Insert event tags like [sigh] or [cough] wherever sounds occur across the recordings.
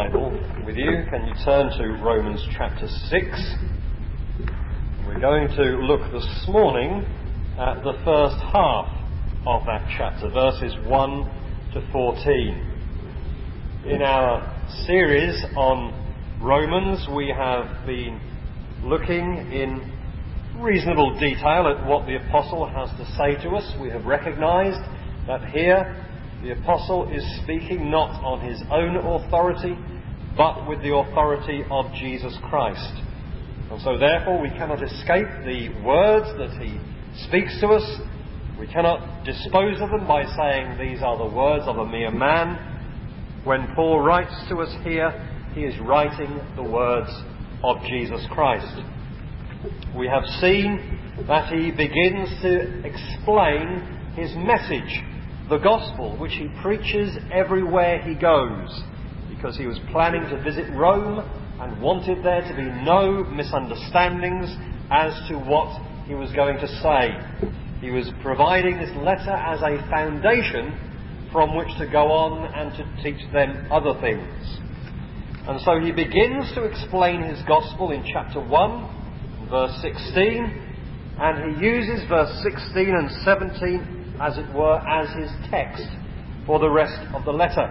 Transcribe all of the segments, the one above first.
Bible with you, can you turn to Romans chapter 6? We're going to look this morning at the first half of that chapter, verses 1 to 14. In our series on Romans, we have been looking in reasonable detail at what the Apostle has to say to us. We have recognized that here the Apostle is speaking not on his own authority, but with the authority of Jesus Christ. And so, therefore, we cannot escape the words that he speaks to us. We cannot dispose of them by saying these are the words of a mere man. When Paul writes to us here, he is writing the words of Jesus Christ. We have seen that he begins to explain his message the gospel which he preaches everywhere he goes, because he was planning to visit Rome and wanted there to be no misunderstandings as to what he was going to say. He was providing this letter as a foundation from which to go on and to teach them other things. And so he begins to explain his gospel in chapter 1, verse 16, and he uses verse 16 and 17 as it were, as his text for the rest of the letter.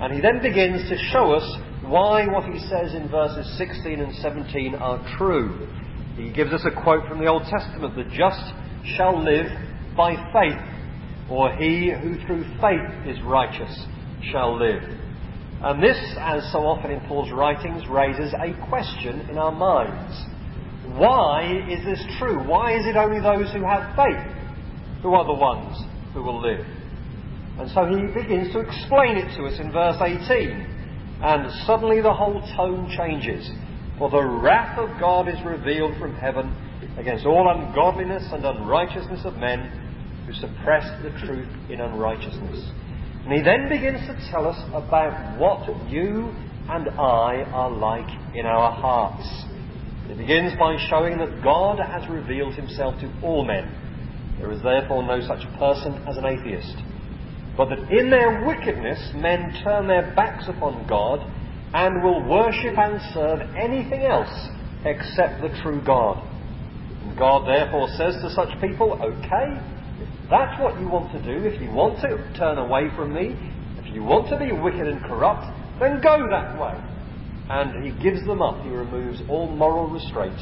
And he then begins to show us why what he says in verses 16 and 17 are true. He gives us a quote from the Old Testament the just shall live by faith, or he who through faith is righteous shall live. And this, as so often in Paul's writings, raises a question in our minds. Why is this true? Why is it only those who have faith who are the ones who will live. And so he begins to explain it to us in verse 18. And suddenly the whole tone changes. For the wrath of God is revealed from heaven against all ungodliness and unrighteousness of men who suppress the truth in unrighteousness. And he then begins to tell us about what you and I are like in our hearts. He begins by showing that God has revealed himself to all men there is therefore no such person as an atheist. But that in their wickedness men turn their backs upon God and will worship and serve anything else except the true God. And God therefore says to such people, okay, if that's what you want to do, if you want to turn away from me, if you want to be wicked and corrupt, then go that way. And he gives them up. He removes all moral restraint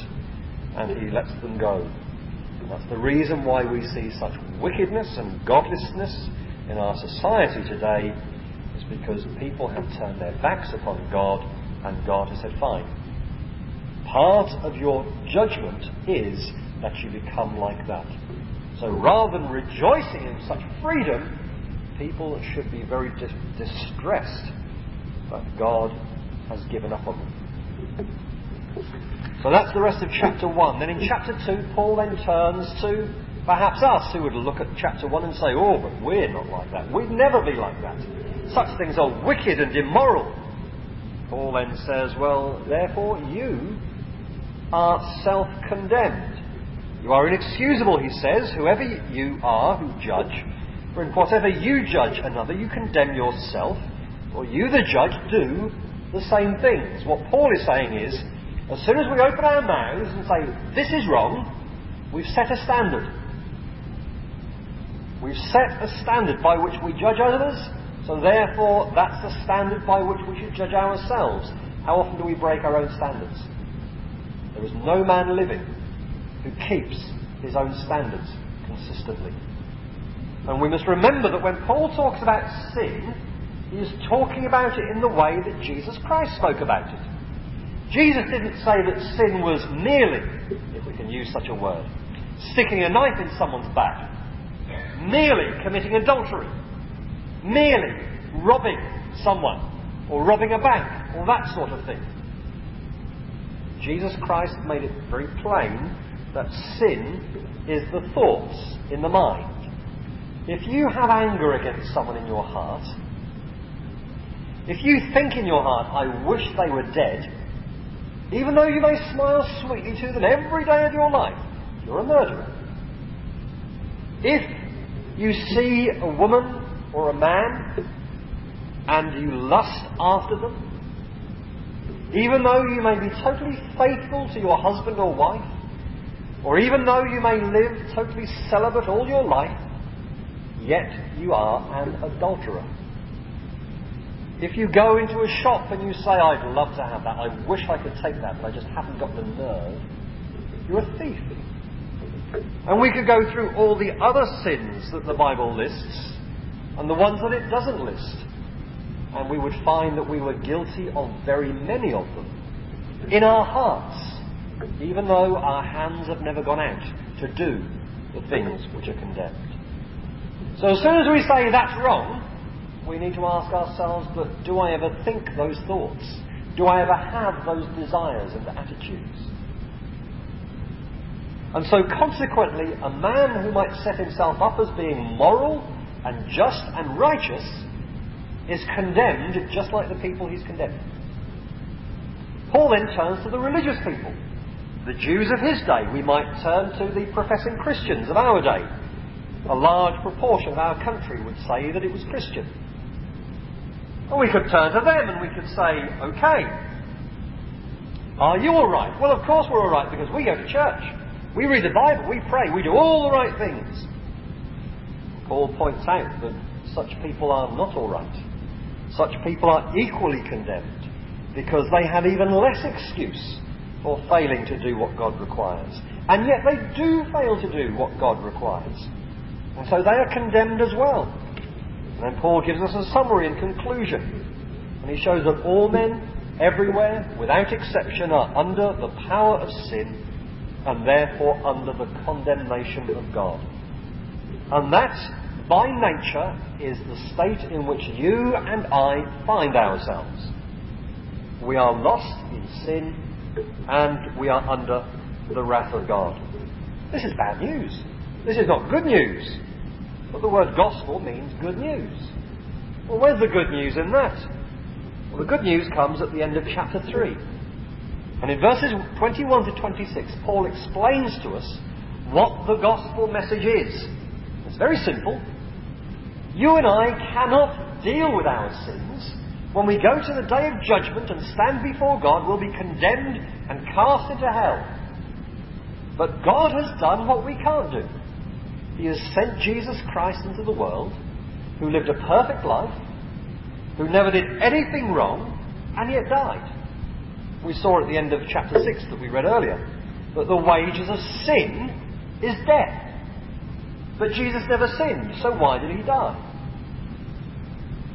and he lets them go. That's the reason why we see such wickedness and godlessness in our society today, is because people have turned their backs upon God and God has said, fine. Part of your judgment is that you become like that. So rather than rejoicing in such freedom, people should be very dis- distressed that God has given up on them. So that's the rest of chapter 1. Then in chapter 2, Paul then turns to perhaps us who would look at chapter 1 and say, oh, but we're not like that. We'd never be like that. Such things are wicked and immoral. Paul then says, well, therefore you are self condemned. You are inexcusable, he says, whoever you are who judge. For in whatever you judge another, you condemn yourself, or you, the judge, do the same things. What Paul is saying is, as soon as we open our mouths and say, this is wrong, we've set a standard. We've set a standard by which we judge others, so therefore that's the standard by which we should judge ourselves. How often do we break our own standards? There is no man living who keeps his own standards consistently. And we must remember that when Paul talks about sin, he is talking about it in the way that Jesus Christ spoke about it. Jesus didn't say that sin was merely, if we can use such a word, sticking a knife in someone's back, merely committing adultery, merely robbing someone, or robbing a bank, or that sort of thing. Jesus Christ made it very plain that sin is the thoughts in the mind. If you have anger against someone in your heart, if you think in your heart, I wish they were dead, even though you may smile sweetly to them every day of your life, you're a murderer. If you see a woman or a man and you lust after them, even though you may be totally faithful to your husband or wife, or even though you may live totally celibate all your life, yet you are an adulterer. If you go into a shop and you say, I'd love to have that, I wish I could take that, but I just haven't got the nerve, you're a thief. And we could go through all the other sins that the Bible lists and the ones that it doesn't list. And we would find that we were guilty of very many of them in our hearts, even though our hands have never gone out to do the things which are condemned. So as soon as we say that's wrong, we need to ask ourselves, but do I ever think those thoughts? Do I ever have those desires and attitudes? And so, consequently, a man who might set himself up as being moral and just and righteous is condemned just like the people he's condemning. Paul then turns to the religious people, the Jews of his day. We might turn to the professing Christians of our day. A large proportion of our country would say that it was Christian. We could turn to them and we could say, okay, are you alright? Well, of course we're alright because we go to church. We read the Bible, we pray, we do all the right things. Paul points out that such people are not all right. Such people are equally condemned because they have even less excuse for failing to do what God requires. And yet they do fail to do what God requires. And so they are condemned as well. And then Paul gives us a summary and conclusion. And he shows that all men, everywhere, without exception, are under the power of sin and therefore under the condemnation of God. And that, by nature, is the state in which you and I find ourselves. We are lost in sin and we are under the wrath of God. This is bad news. This is not good news. But the word gospel means good news. Well, where's the good news in that? Well, the good news comes at the end of chapter 3. And in verses 21 to 26, Paul explains to us what the gospel message is. It's very simple. You and I cannot deal with our sins. When we go to the day of judgment and stand before God, we'll be condemned and cast into hell. But God has done what we can't do. He has sent Jesus Christ into the world, who lived a perfect life, who never did anything wrong, and yet died. We saw at the end of chapter 6 that we read earlier that the wages of sin is death. But Jesus never sinned, so why did he die?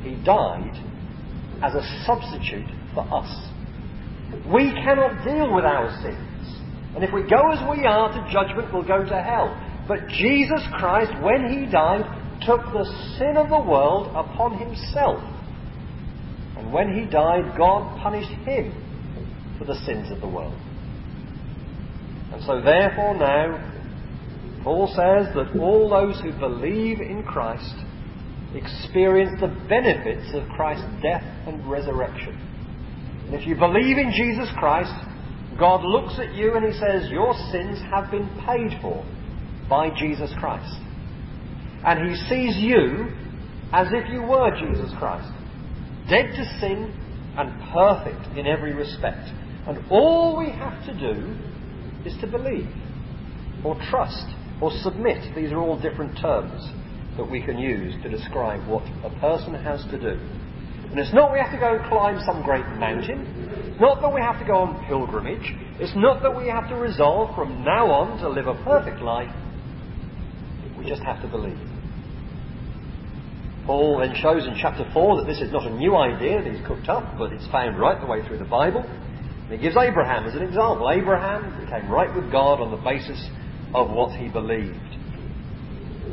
He died as a substitute for us. We cannot deal with our sins. And if we go as we are to judgment, we'll go to hell. But Jesus Christ, when he died, took the sin of the world upon himself. And when he died, God punished him for the sins of the world. And so, therefore, now, Paul says that all those who believe in Christ experience the benefits of Christ's death and resurrection. And if you believe in Jesus Christ, God looks at you and He says, Your sins have been paid for by Jesus Christ. And He sees you as if you were Jesus Christ, dead to sin and perfect in every respect. And all we have to do is to believe, or trust, or submit. These are all different terms that we can use to describe what a person has to do. And it's not we have to go and climb some great mountain. Not that we have to go on pilgrimage. It's not that we have to resolve from now on to live a perfect life. We just have to believe. Paul then shows in chapter 4 that this is not a new idea that he's cooked up, but it's found right the way through the Bible. And he gives Abraham as an example. Abraham became right with God on the basis of what he believed.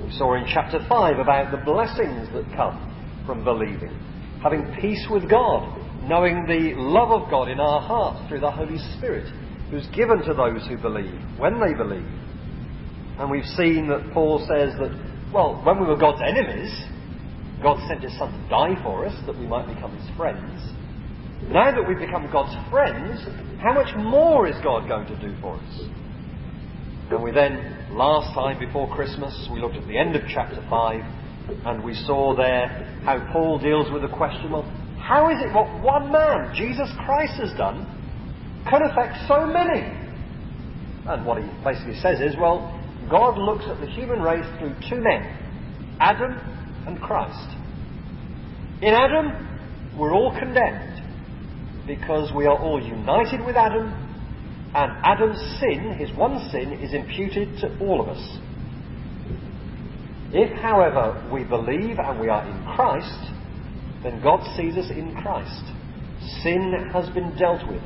We saw in chapter 5 about the blessings that come from believing. Having peace with God, knowing the love of God in our hearts through the Holy Spirit, who's given to those who believe, when they believe. And we've seen that Paul says that, well, when we were God's enemies, God sent his Son to die for us that we might become his friends. Now that we've become God's friends, how much more is God going to do for us? And we then, last time before Christmas, we looked at the end of chapter 5 And we saw there how Paul deals with the question of how is it what one man, Jesus Christ, has done can affect so many? And what he basically says is, well, God looks at the human race through two men, Adam and Christ. In Adam, we're all condemned because we are all united with Adam, and Adam's sin, his one sin, is imputed to all of us. If, however, we believe and we are in Christ, then God sees us in Christ. Sin has been dealt with.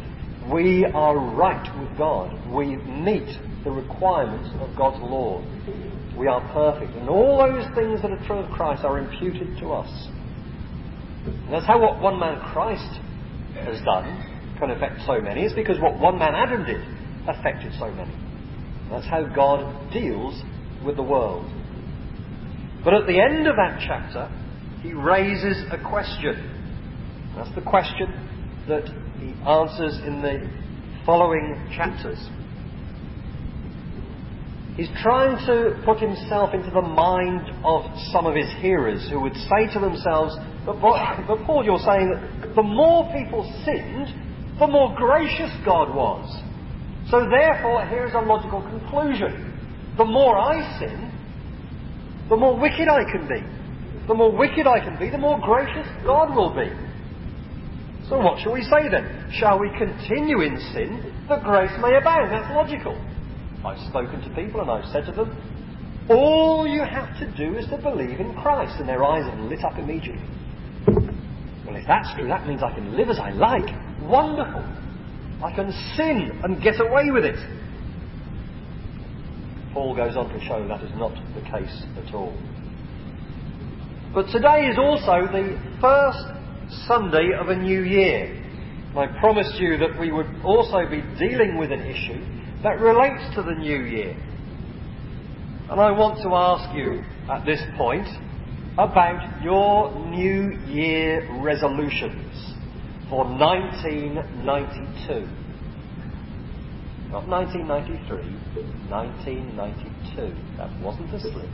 We are right with God. We meet the requirements of God's law. We are perfect. And all those things that are true of Christ are imputed to us. And that's how what one man Christ has done can affect so many. It's because what one man Adam did affected so many. That's how God deals with the world. But at the end of that chapter, he raises a question. That's the question that he answers in the following chapters. He's trying to put himself into the mind of some of his hearers who would say to themselves, but, [laughs] but Paul, you're saying that the more people sinned, the more gracious God was. So therefore, here's a logical conclusion. The more I sin, the more wicked I can be. The more wicked I can be, the more gracious God will be. So what shall we say then? Shall we continue in sin that grace may abound? That's logical. I've spoken to people and I've said to them, all you have to do is to believe in Christ. And their eyes have lit up immediately. Well, if that's true, that means I can live as I like. Wonderful. I can sin and get away with it. Paul goes on to show that is not the case at all. But today is also the first Sunday of a new year. And I promised you that we would also be dealing with an issue that relates to the new year. And I want to ask you at this point about your New Year resolutions for 1992. Not 1993, 1992. That wasn't a slip.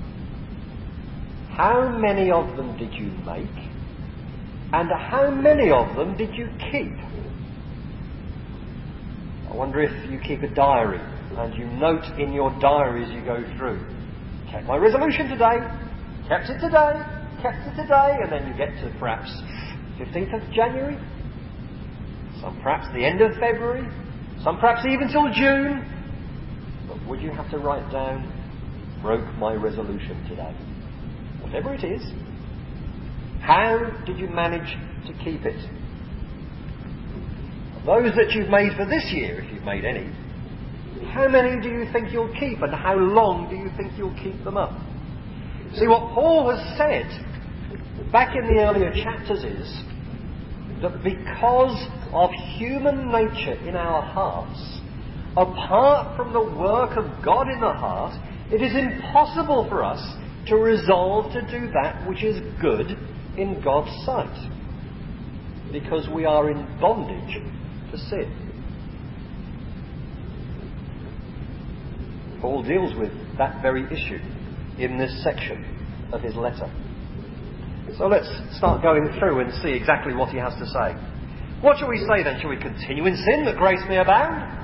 How many of them did you make? And how many of them did you keep? I wonder if you keep a diary and you note in your diary as you go through. Kept my resolution today, kept it today, kept it today, and then you get to perhaps 15th of January, some perhaps the end of February, some perhaps even till June. But would you have to write down, broke my resolution today? Whatever it is, how did you manage to keep it? Those that you've made for this year, if you've made any, how many do you think you'll keep and how long do you think you'll keep them up? See, what Paul has said back in the earlier chapters is that because of human nature in our hearts, apart from the work of God in the heart, it is impossible for us to resolve to do that which is good in God's sight. Because we are in bondage to sin. Paul deals with that very issue in this section of his letter. So let's start going through and see exactly what he has to say. What shall we say then? Shall we continue in sin that grace may abound?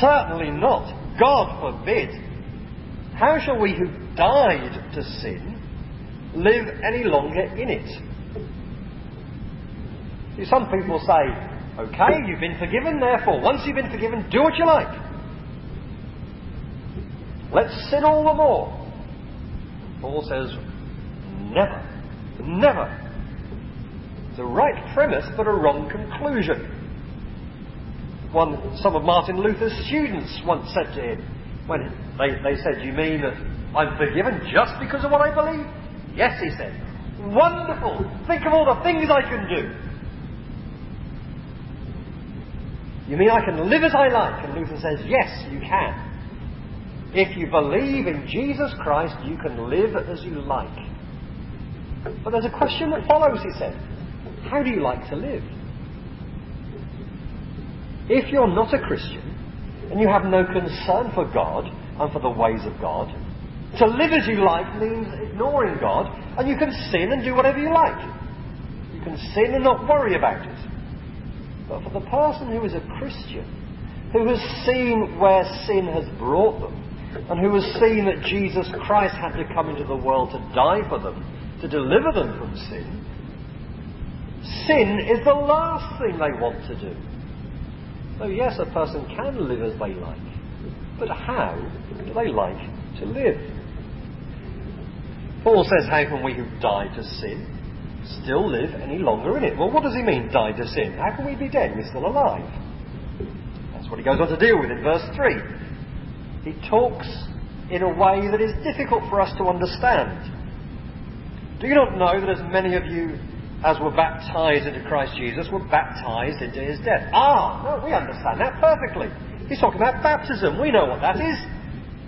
Certainly not. God forbid. How shall we who died to sin live any longer in it? See, some people say, Okay, you've been forgiven, therefore, once you've been forgiven, do what you like. Let's sin all the more. Paul says, never, never. It's a right premise, but a wrong conclusion. One, some of Martin Luther's students once said to him, when they, they said, You mean that I'm forgiven just because of what I believe? Yes, he said. Wonderful! Think of all the things I can do. You mean I can live as I like? And Luther says, yes, you can. If you believe in Jesus Christ, you can live as you like. But there's a question that follows, he said. How do you like to live? If you're not a Christian, and you have no concern for God and for the ways of God, To live as you like means ignoring God, and you can sin and do whatever you like. You can sin and not worry about it. But for the person who is a Christian, who has seen where sin has brought them, and who has seen that Jesus Christ had to come into the world to die for them, to deliver them from sin, sin is the last thing they want to do. So, yes, a person can live as they like, but how do they like to live? Paul says, How can we who died to sin still live any longer in it? Well, what does he mean, died to sin? How can we be dead? We're still alive. That's what he goes on to deal with in verse 3. He talks in a way that is difficult for us to understand. Do you not know that as many of you as were baptized into Christ Jesus were baptized into his death? Ah, no, we understand that perfectly. He's talking about baptism. We know what that is.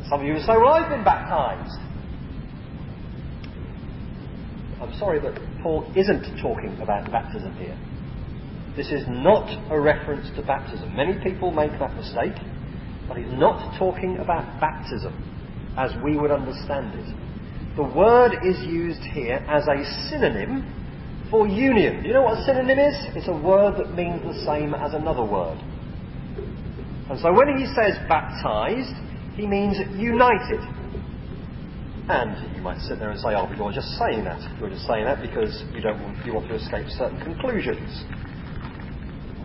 Some of you will say, well, I've been baptized. I'm sorry, but Paul isn't talking about baptism here. This is not a reference to baptism. Many people make that mistake, but he's not talking about baptism as we would understand it. The word is used here as a synonym for union. Do you know what a synonym is? It's a word that means the same as another word. And so when he says baptized, he means united. And you might sit there and say, oh, but you're just saying that. You're just saying that because you don't want, you want to escape certain conclusions.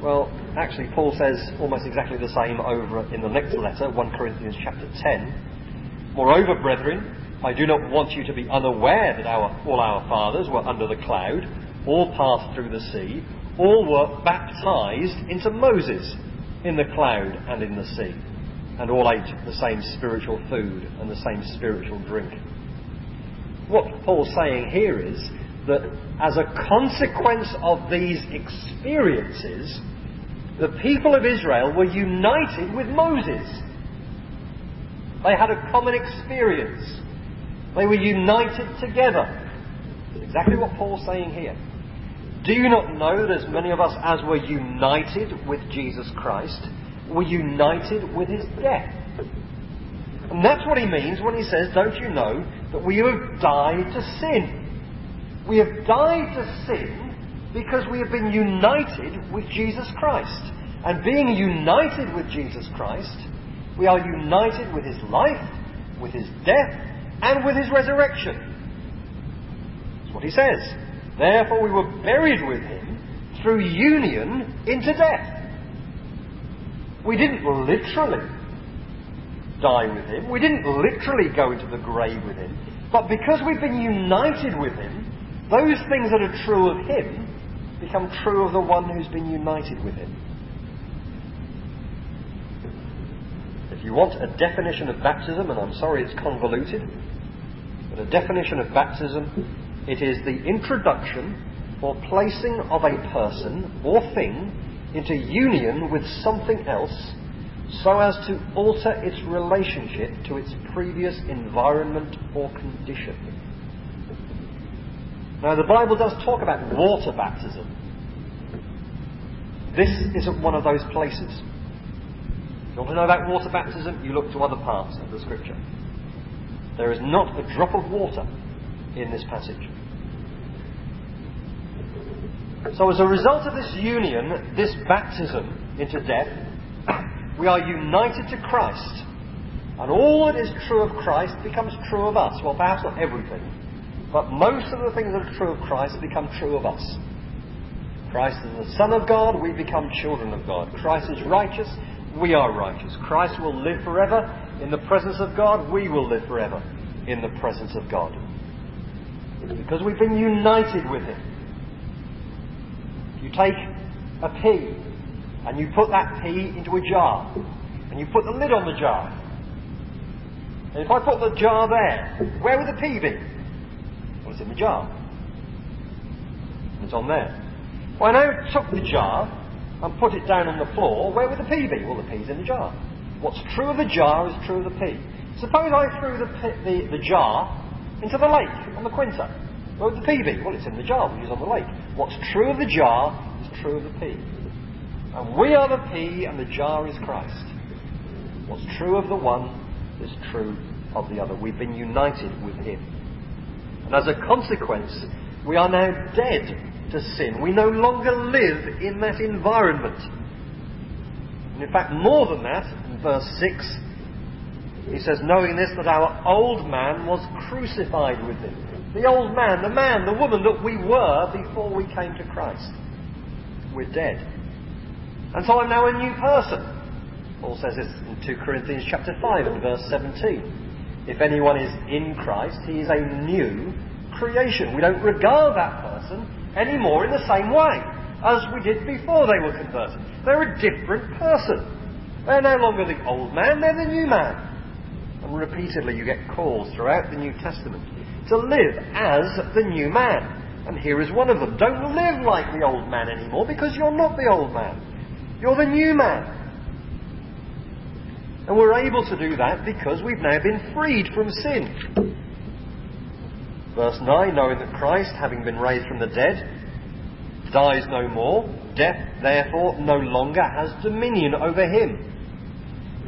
Well, actually, Paul says almost exactly the same over in the next letter, 1 Corinthians chapter 10. Moreover, brethren, I do not want you to be unaware that our, all our fathers were under the cloud, all passed through the sea, all were baptized into Moses in the cloud and in the sea, and all ate the same spiritual food and the same spiritual drink what Paul's saying here is that as a consequence of these experiences, the people of Israel were united with Moses. They had a common experience. They were united together. That's exactly what Paul's saying here. Do you not know that as many of us as were united with Jesus Christ were united with his death? And that's what he means when he says, Don't you know that we have died to sin? We have died to sin because we have been united with Jesus Christ. And being united with Jesus Christ, we are united with his life, with his death, and with his resurrection. That's what he says. Therefore, we were buried with him through union into death. We didn't literally die with him. We didn't literally go into the grave with him. But because we've been united with him, those things that are true of him become true of the one who's been united with him. If you want a definition of baptism, and I'm sorry it's convoluted, but a definition of baptism, it is the introduction or placing of a person or thing into union with something else so as to alter its relationship to its previous environment or condition. Now, the Bible does talk about water baptism. This isn't one of those places. If you want to know about water baptism, you look to other parts of the Scripture. There is not a drop of water in this passage. So, as a result of this union, this baptism into death, we are united to Christ. And all that is true of Christ becomes true of us. Well, perhaps not everything, but most of the things that are true of Christ become true of us. Christ is the Son of God, we become children of God. Christ is righteous, we are righteous. Christ will live forever in the presence of God, we will live forever in the presence of God. Because we've been united with Him. You take a pea and you put that pea into a jar, and you put the lid on the jar. And if I put the jar there, where would the pea be? Well, it's in the jar. It's on there. Well, I now took the jar and put it down on the floor, where would the pea be? Well, the pea's in the jar. What's true of the jar is true of the pea. Suppose I threw the, the, the jar into the lake on the Quinta. Where would the pea be? Well, it's in the jar, which is on the lake. What's true of the jar is true of the pea. And we are the pea, and the jar is Christ. What's true of the one is true of the other. We've been united with Him. And as a consequence, we are now dead to sin. We no longer live in that environment. And in fact, more than that, in verse 6, he says, knowing this, that our old man was crucified with him. The old man, the man, the woman that we were before we came to Christ. We're dead. And so I'm now a new person. Paul says this in 2 Corinthians chapter 5 and verse 17. If anyone is in Christ, he is a new creation. We don't regard that person anymore in the same way as we did before they were converted. They're a different person. They're no longer the old man, they're the new man. And repeatedly you get calls throughout the New Testament to live as the new man. And here is one of them. Don't live like the old man anymore because you're not the old man. You're the new man. And we're able to do that because we've now been freed from sin. Verse 9 Knowing that Christ, having been raised from the dead, dies no more, death therefore no longer has dominion over him.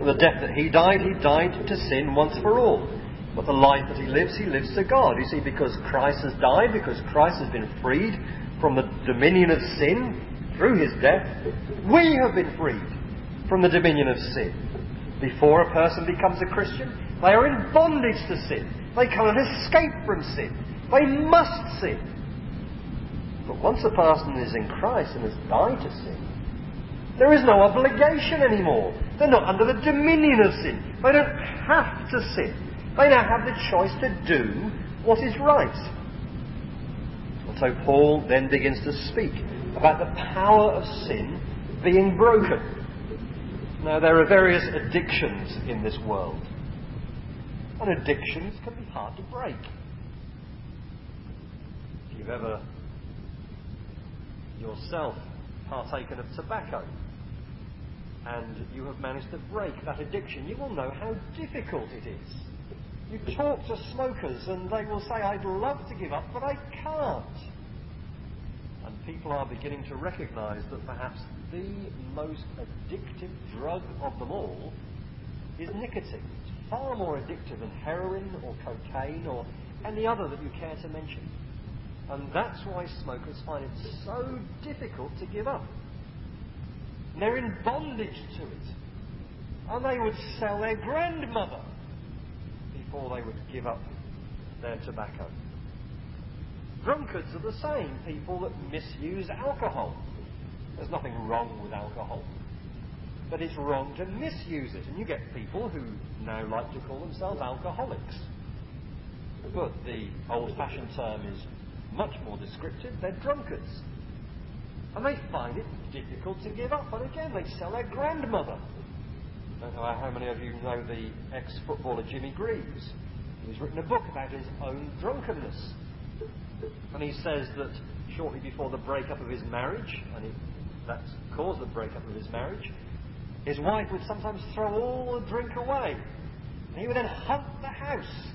The death that he died, he died to sin once for all. But the life that he lives, he lives to God. You see, because Christ has died, because Christ has been freed from the dominion of sin through his death, we have been freed from the dominion of sin. Before a person becomes a Christian, they are in bondage to sin. They cannot escape from sin. They must sin. But once a person is in Christ and has died to sin, there is no obligation anymore. They're not under the dominion of sin. They don't have to sin. They now have the choice to do what is right. And so Paul then begins to speak about the power of sin being broken. Now, there are various addictions in this world. And addictions can be hard to break. If you've ever yourself partaken of tobacco and you have managed to break that addiction, you will know how difficult it is. You talk to smokers and they will say, I'd love to give up, but I can't. And people are beginning to recognize that perhaps the most addictive drug of them all is nicotine. It's far more addictive than heroin or cocaine or any other that you care to mention. And that's why smokers find it so difficult to give up. They're in bondage to it. And they would sell their grandmother before they would give up their tobacco. Drunkards are the same, people that misuse alcohol. There's nothing wrong with alcohol, but it's wrong to misuse it. And you get people who now like to call themselves alcoholics. But the old fashioned term is much more descriptive. They're drunkards. And they find it difficult to give up. And again, they sell their grandmother. I don't know how many of you know the ex footballer Jimmy Greaves. He's written a book about his own drunkenness. And he says that shortly before the breakup of his marriage, and that caused the breakup of his marriage, his wife would sometimes throw all the drink away. And he would then hunt the house,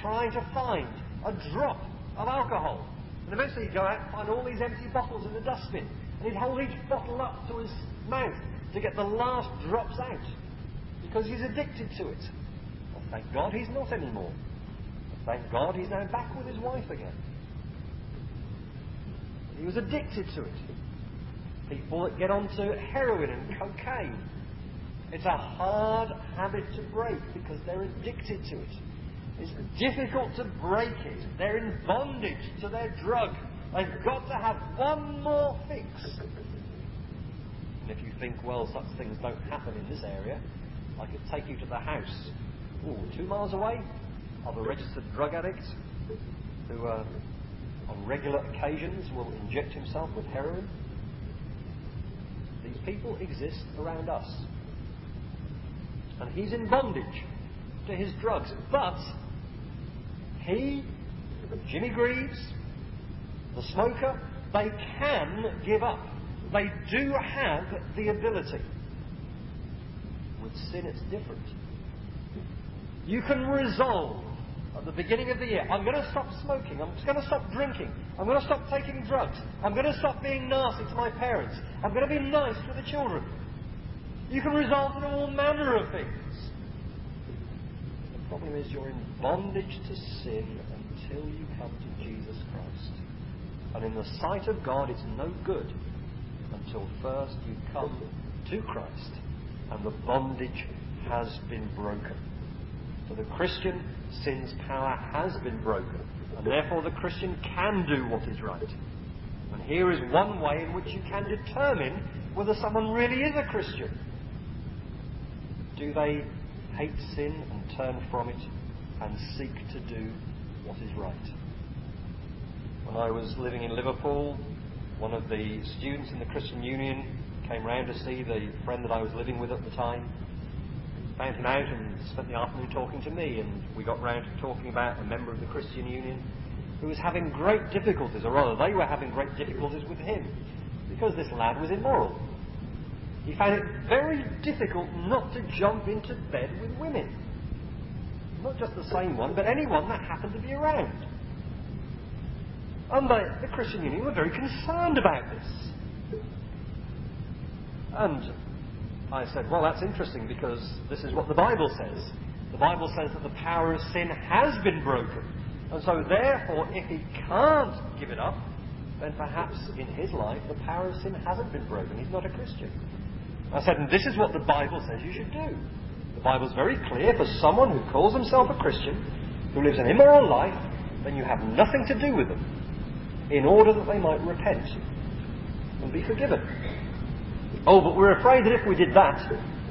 trying to find a drop of alcohol. And eventually he'd go out and find all these empty bottles in the dustbin. And he'd hold each bottle up to his mouth to get the last drops out. Because he's addicted to it. Well, thank God he's not anymore. Thank God he's now back with his wife again. He was addicted to it. People that get onto heroin and cocaine. It's a hard habit to break because they're addicted to it. It's difficult to break it. They're in bondage to their drug. They've got to have one more fix. And if you think, well, such things don't happen in this area, I could take you to the house, ooh, two miles away, of a registered drug addict who uh, on regular occasions will inject himself with heroin. These people exist around us. And he's in bondage to his drugs. But he, Jimmy Greaves, the smoker, they can give up. They do have the ability. With sin, it's different. You can resolve at the beginning of the year, I'm going to stop smoking, I'm going to stop drinking, I'm going to stop taking drugs, I'm going to stop being nasty to my parents, I'm going to be nice to the children. You can resolve in all manner of things. The problem is you're in bondage to sin until you come to Jesus Christ. And in the sight of God, it's no good until first you come to Christ and the bondage has been broken. For the Christian, sin's power has been broken, and therefore the Christian can do what is right. And here is one way in which you can determine whether someone really is a Christian. Do they hate sin and turn from it and seek to do what is right? When I was living in Liverpool, one of the students in the Christian Union came round to see the friend that I was living with at the time. Found him out and spent the afternoon talking to me, and we got round to talking about a member of the Christian Union who was having great difficulties, or rather, they were having great difficulties with him because this lad was immoral. He found it very difficult not to jump into bed with women. Not just the same one, but anyone that happened to be around. And the, the Christian Union were very concerned about this. And I said, well, that's interesting because this is what the Bible says. The Bible says that the power of sin has been broken. And so, therefore, if he can't give it up, then perhaps in his life the power of sin hasn't been broken. He's not a Christian. I said, and this is what the Bible says you should do. The Bible's very clear for someone who calls himself a Christian, who lives an immoral life, then you have nothing to do with them in order that they might repent and be forgiven. Oh, but we're afraid that if we did that,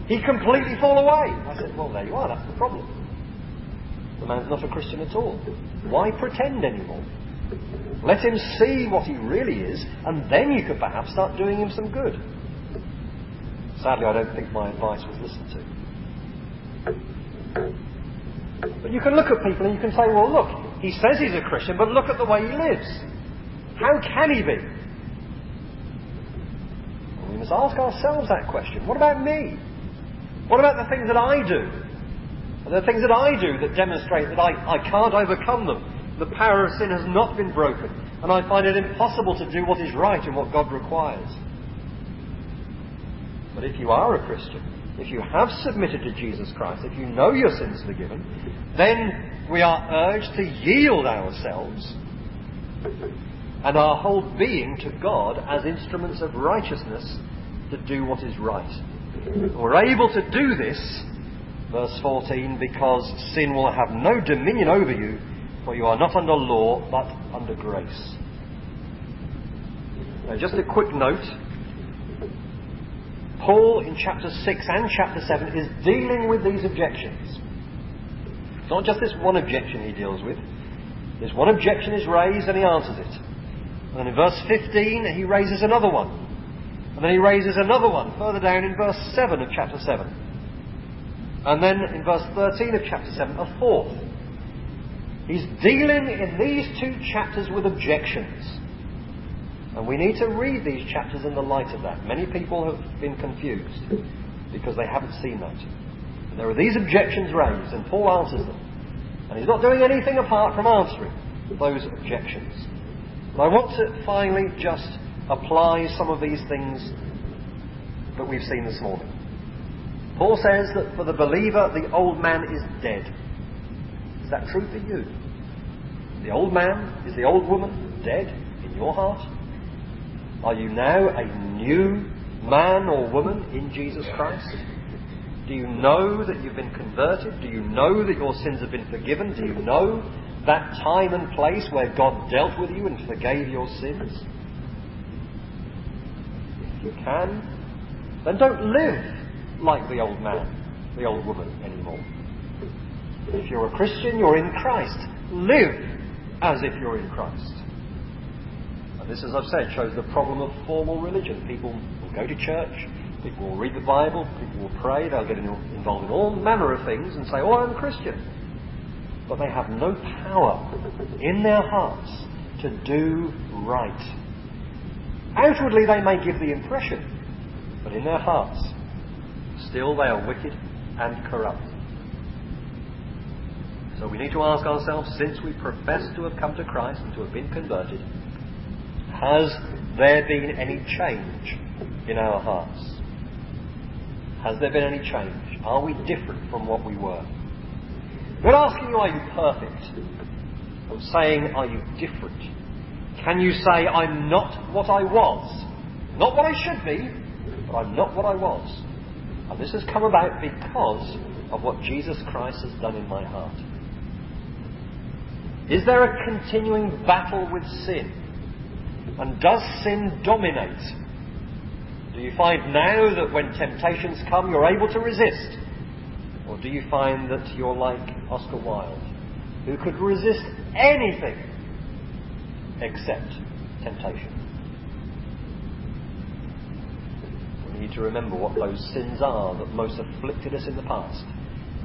he'd completely fall away. I said, well, there you are, that's the problem. The man's not a Christian at all. Why pretend anymore? Let him see what he really is, and then you could perhaps start doing him some good. Sadly, I don't think my advice was listened to. But you can look at people and you can say, well, look, he says he's a Christian, but look at the way he lives. How can he be? Ask ourselves that question. What about me? What about the things that I do? Are there things that I do that demonstrate that I, I can't overcome them? The power of sin has not been broken, and I find it impossible to do what is right and what God requires. But if you are a Christian, if you have submitted to Jesus Christ, if you know your sins forgiven, then we are urged to yield ourselves and our whole being to God as instruments of righteousness to do what is right. We're able to do this, verse 14, because sin will have no dominion over you, for you are not under law, but under grace. Now, just a quick note. Paul in chapter 6 and chapter 7 is dealing with these objections. It's not just this one objection he deals with. This one objection is raised and he answers it. And in verse 15, he raises another one. And then he raises another one further down in verse 7 of chapter 7. And then in verse 13 of chapter 7, a fourth. He's dealing in these two chapters with objections. And we need to read these chapters in the light of that. Many people have been confused because they haven't seen that. And there are these objections raised, and Paul answers them. And he's not doing anything apart from answering those objections. I want to finally just apply some of these things that we've seen this morning. Paul says that for the believer, the old man is dead. Is that true for you? The old man, is the old woman dead in your heart? Are you now a new man or woman in Jesus Christ? Do you know that you've been converted? Do you know that your sins have been forgiven? Do you know that time and place where God dealt with you and forgave your sins? You can, then don't live like the old man, the old woman anymore. If you're a Christian, you're in Christ. Live as if you're in Christ. And this, as I've said, shows the problem of formal religion. People will go to church, people will read the Bible, people will pray, they'll get involved in all manner of things and say, Oh, I'm a Christian but they have no power in their hearts to do right. Outwardly, they may give the impression, but in their hearts, still they are wicked and corrupt. So we need to ask ourselves, since we profess to have come to Christ and to have been converted, has there been any change in our hearts? Has there been any change? Are we different from what we were? We're asking you, are you perfect? I'm saying, are you different? Can you say, I'm not what I was? Not what I should be, but I'm not what I was. And this has come about because of what Jesus Christ has done in my heart. Is there a continuing battle with sin? And does sin dominate? Do you find now that when temptations come, you're able to resist? Or do you find that you're like Oscar Wilde, who could resist anything except temptation? We need to remember what those sins are that most afflicted us in the past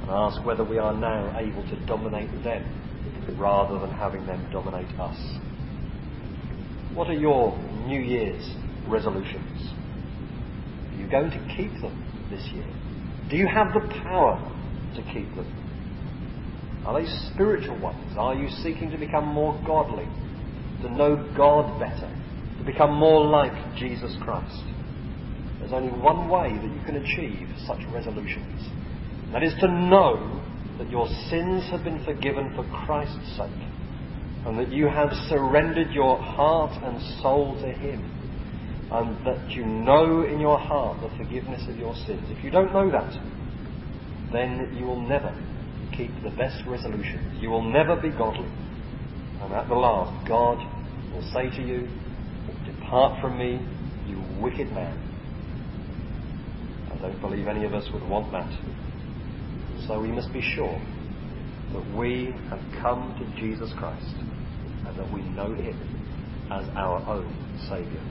and ask whether we are now able to dominate them rather than having them dominate us. What are your New Year's resolutions? Are you going to keep them this year? Do you have the power to keep them? Are they spiritual ones? Are you seeking to become more godly, to know God better, to become more like Jesus Christ? There's only one way that you can achieve such resolutions. That is to know that your sins have been forgiven for Christ's sake, and that you have surrendered your heart and soul to Him, and that you know in your heart the forgiveness of your sins. If you don't know that, then you will never keep the best resolutions. You will never be godly. And at the last, God will say to you, Depart from me, you wicked man. I don't believe any of us would want that. So we must be sure that we have come to Jesus Christ and that we know Him as our own Saviour.